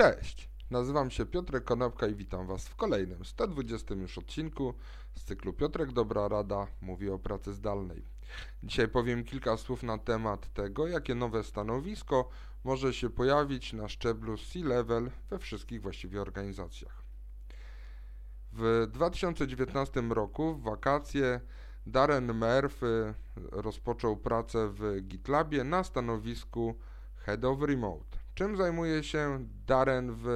Cześć, nazywam się Piotrek Konopka i witam Was w kolejnym 120 już odcinku z cyklu Piotrek Dobra Rada mówi o pracy zdalnej. Dzisiaj powiem kilka słów na temat tego, jakie nowe stanowisko może się pojawić na szczeblu C-level we wszystkich właściwie organizacjach. W 2019 roku w wakacje Darren Murphy rozpoczął pracę w GitLabie na stanowisku Head of Remote. Czym zajmuje się Darren w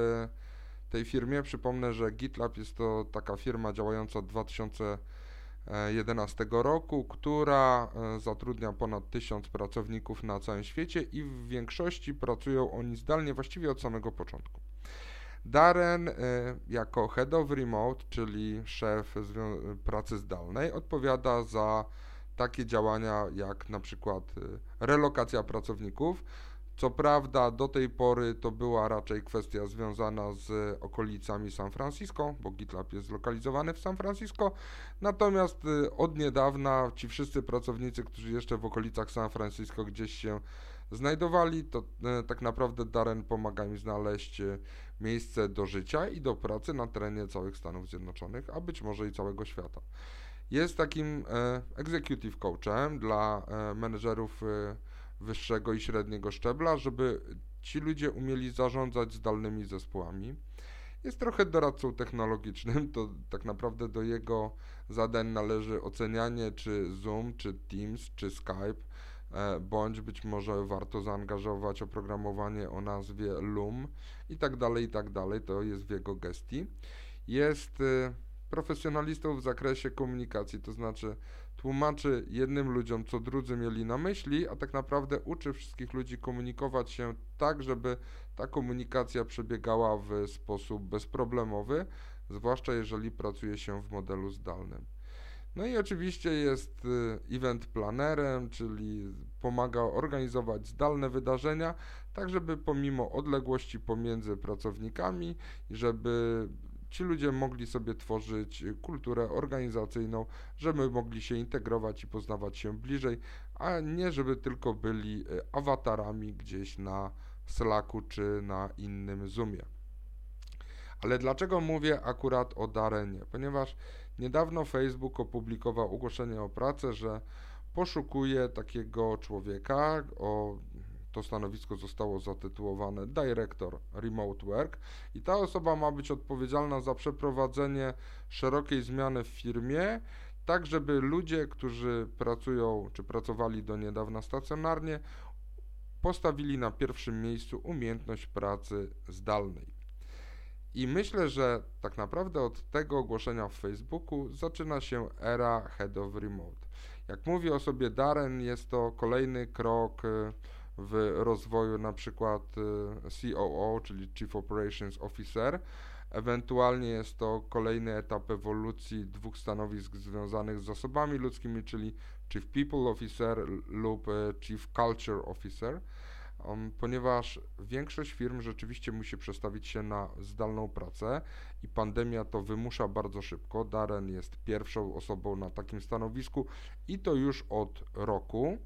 tej firmie? Przypomnę, że GitLab jest to taka firma działająca od 2011 roku, która e, zatrudnia ponad 1000 pracowników na całym świecie i w większości pracują oni zdalnie właściwie od samego początku. Darren e, jako Head of Remote, czyli szef pracy zdalnej, odpowiada za takie działania jak na przykład e, relokacja pracowników, co prawda do tej pory to była raczej kwestia związana z okolicami San Francisco, bo GitLab jest zlokalizowany w San Francisco, natomiast y, od niedawna ci wszyscy pracownicy, którzy jeszcze w okolicach San Francisco gdzieś się znajdowali, to y, tak naprawdę Darren pomaga im znaleźć y, miejsce do życia i do pracy na terenie całych Stanów Zjednoczonych, a być może i całego świata. Jest takim executive coachem dla menedżerów wyższego i średniego szczebla, żeby ci ludzie umieli zarządzać zdalnymi zespołami. Jest trochę doradcą technologicznym, to tak naprawdę do jego zadań należy ocenianie, czy Zoom, czy Teams, czy Skype, e, bądź być może warto zaangażować oprogramowanie o nazwie Loom i tak dalej, i tak dalej. To jest w jego gestii. Jest e, profesjonalistą w zakresie komunikacji, to znaczy tłumaczy jednym ludziom, co drudzy mieli na myśli, a tak naprawdę uczy wszystkich ludzi komunikować się tak, żeby ta komunikacja przebiegała w sposób bezproblemowy, zwłaszcza jeżeli pracuje się w modelu zdalnym. No i oczywiście jest y, event planerem, czyli pomaga organizować zdalne wydarzenia, tak żeby pomimo odległości pomiędzy pracownikami, żeby ci ludzie mogli sobie tworzyć kulturę organizacyjną, żeby mogli się integrować i poznawać się bliżej, a nie żeby tylko byli e, awatarami gdzieś na Slacku czy na innym Zoomie. Ale dlaczego mówię akurat o Darenie? Ponieważ niedawno Facebook opublikował ogłoszenie o pracę, że poszukuje takiego człowieka o to stanowisko zostało zatytułowane Director Remote Work i ta osoba ma być odpowiedzialna za przeprowadzenie szerokiej zmiany w firmie, tak żeby ludzie, którzy pracują czy pracowali do niedawna stacjonarnie, postawili na pierwszym miejscu umiejętność pracy zdalnej. I myślę, że tak naprawdę od tego ogłoszenia w Facebooku zaczyna się era Head of Remote. Jak mówi o sobie Darren, jest to kolejny krok y, w rozwoju na przykład y, COO, czyli Chief Operations Officer. Ewentualnie jest to kolejny etap ewolucji dwóch stanowisk związanych z zasobami ludzkimi, czyli Chief People Officer lub y, Chief Culture Officer, um, ponieważ większość firm rzeczywiście musi przestawić się na zdalną pracę i pandemia to wymusza bardzo szybko. Darren jest pierwszą osobą na takim stanowisku i to już od roku.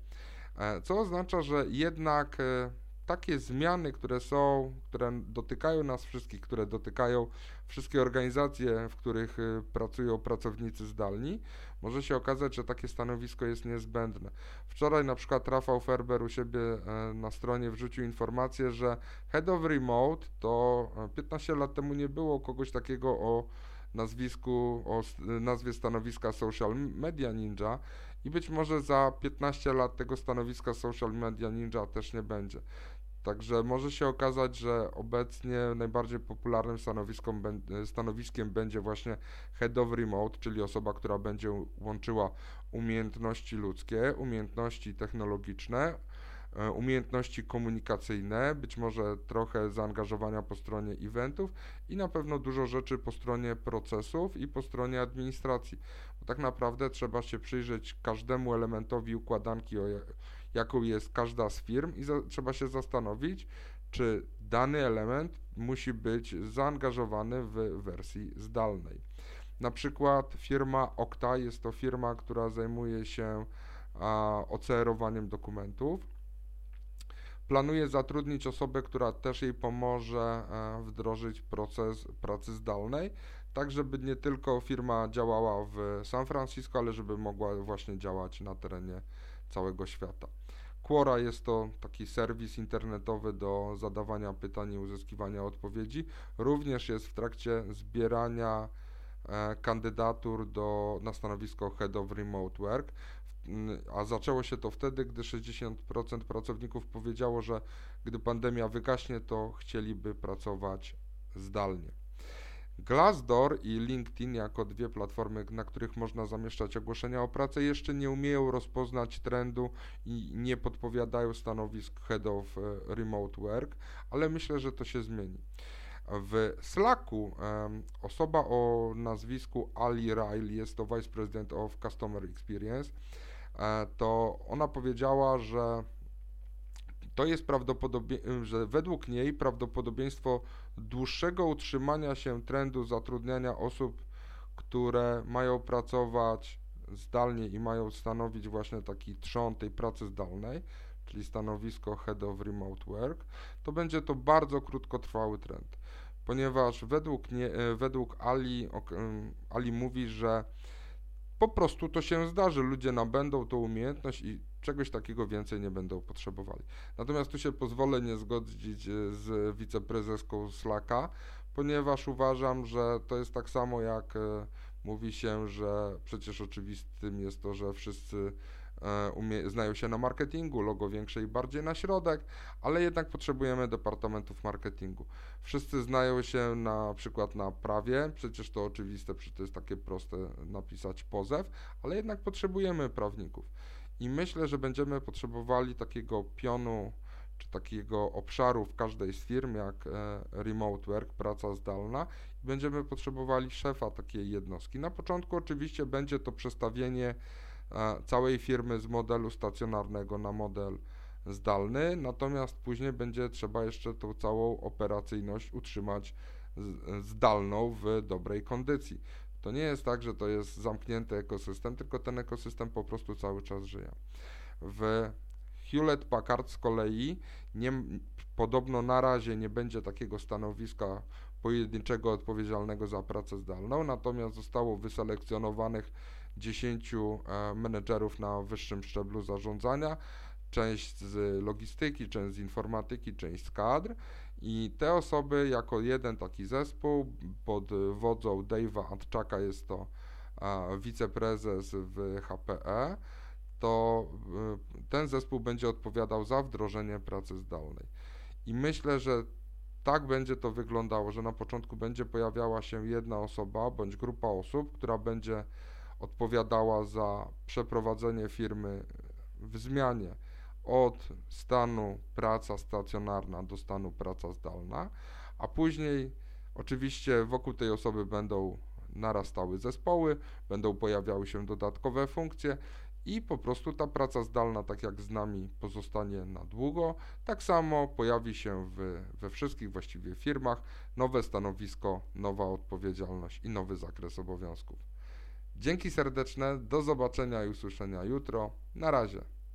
E, co oznacza, że jednak e, takie zmiany, które są, które dotykają nas wszystkich, które dotykają wszystkie organizacje, w których e, pracują pracownicy zdalni, może się okazać, że takie stanowisko jest niezbędne. Wczoraj na przykład Rafał Ferber u siebie na stronie wrzucił informację, że Head of Remote to 15 lat temu nie było kogoś takiego o nazwisku, o nazwie stanowiska Social Media Ninja, i być może za 15 lat tego stanowiska social media ninja też nie będzie. Także może się okazać, że obecnie najbardziej popularnym stanowiskiem będzie właśnie head of remote, czyli osoba, która będzie łączyła umiejętności ludzkie, umiejętności technologiczne, umiejętności komunikacyjne, być może trochę zaangażowania po stronie eventów i na pewno dużo rzeczy po stronie procesów i po stronie administracji tak naprawdę trzeba się przyjrzeć każdemu elementowi układanki, jaką jest każda z firm i za, trzeba się zastanowić, czy dany element musi być zaangażowany w wersji zdalnej. Na przykład firma Okta jest to firma, która zajmuje się a, OCR-owaniem dokumentów. Planuje zatrudnić osobę, która też jej pomoże e, wdrożyć proces pracy zdalnej, tak żeby nie tylko firma działała w San Francisco, ale żeby mogła właśnie działać na terenie całego świata. Quora jest to taki serwis internetowy do zadawania pytań i uzyskiwania odpowiedzi. Również jest w trakcie zbierania e, kandydatur do, na stanowisko Head of Remote Work. A zaczęło się to wtedy, gdy 60% pracowników powiedziało, że gdy pandemia wygaśnie, to chcieliby pracować zdalnie. Glassdoor i LinkedIn jako dwie platformy, na których można zamieszczać ogłoszenia o pracę, jeszcze nie umieją rozpoznać trendu i nie podpowiadają stanowisk head of e, remote work, ale myślę, że to się zmieni. W Slacku um, osoba o nazwisku Ali Ryle, jest to Vice President of Customer Experience, to ona powiedziała, że to jest prawdopodobieństwo, że według niej prawdopodobieństwo dłuższego utrzymania się trendu zatrudniania osób, które mają pracować zdalnie i mają stanowić właśnie taki trzon tej pracy zdalnej, czyli stanowisko Head of Remote Work, to będzie to bardzo krótkotrwały trend, ponieważ według, nie, e, według Ali, Ali mówi, że po prostu to się zdarzy, ludzie nabędą tą umiejętność i czegoś takiego więcej nie będą potrzebowali. Natomiast tu się pozwolę nie zgodzić e, z wiceprezeską Slacka, ponieważ uważam, że to jest tak samo jak e, mówi się, że przecież oczywistym jest to, że wszyscy umie, znają się na marketingu, logo większe i bardziej na środek, ale jednak potrzebujemy departamentów marketingu. Wszyscy znają się na przykład na prawie, przecież to oczywiste, przecież to jest takie proste napisać pozew, ale jednak potrzebujemy prawników. I myślę, że będziemy potrzebowali takiego pionu czy takiego obszaru w każdej z firm, jak e, remote work, praca zdalna, będziemy potrzebowali szefa takiej jednostki. Na początku oczywiście będzie to przestawienie e, całej firmy z modelu stacjonarnego na model zdalny, natomiast później będzie trzeba jeszcze tą całą operacyjność utrzymać zdalną w dobrej kondycji. To nie jest tak, że to jest zamknięty ekosystem, tylko ten ekosystem po prostu cały czas żyje. W Hewlett Packard z kolei nie, podobno na razie nie będzie takiego stanowiska pojedynczego odpowiedzialnego za pracę zdalną, natomiast zostało wyselekcjonowanych 10 e, menedżerów na wyższym szczeblu zarządzania, część z logistyki, część z informatyki, część z kadr i te osoby jako jeden taki zespół pod wodzą Dave'a Antczaka jest to wiceprezes w HPE, to y, ten zespół będzie odpowiadał za wdrożenie pracy zdalnej. I myślę, że tak będzie to wyglądało, że na początku będzie pojawiała się jedna osoba bądź grupa osób, która będzie odpowiadała za przeprowadzenie firmy w zmianie od stanu praca stacjonarna do stanu praca zdalna, a później oczywiście wokół tej osoby będą narastały zespoły, będą pojawiały się dodatkowe funkcje i po prostu ta praca zdalna, tak jak z nami, pozostanie na długo. Tak samo pojawi się w, we wszystkich właściwie firmach nowe stanowisko, nowa odpowiedzialność i nowy zakres obowiązków. Dzięki serdeczne, do zobaczenia i usłyszenia jutro. Na razie.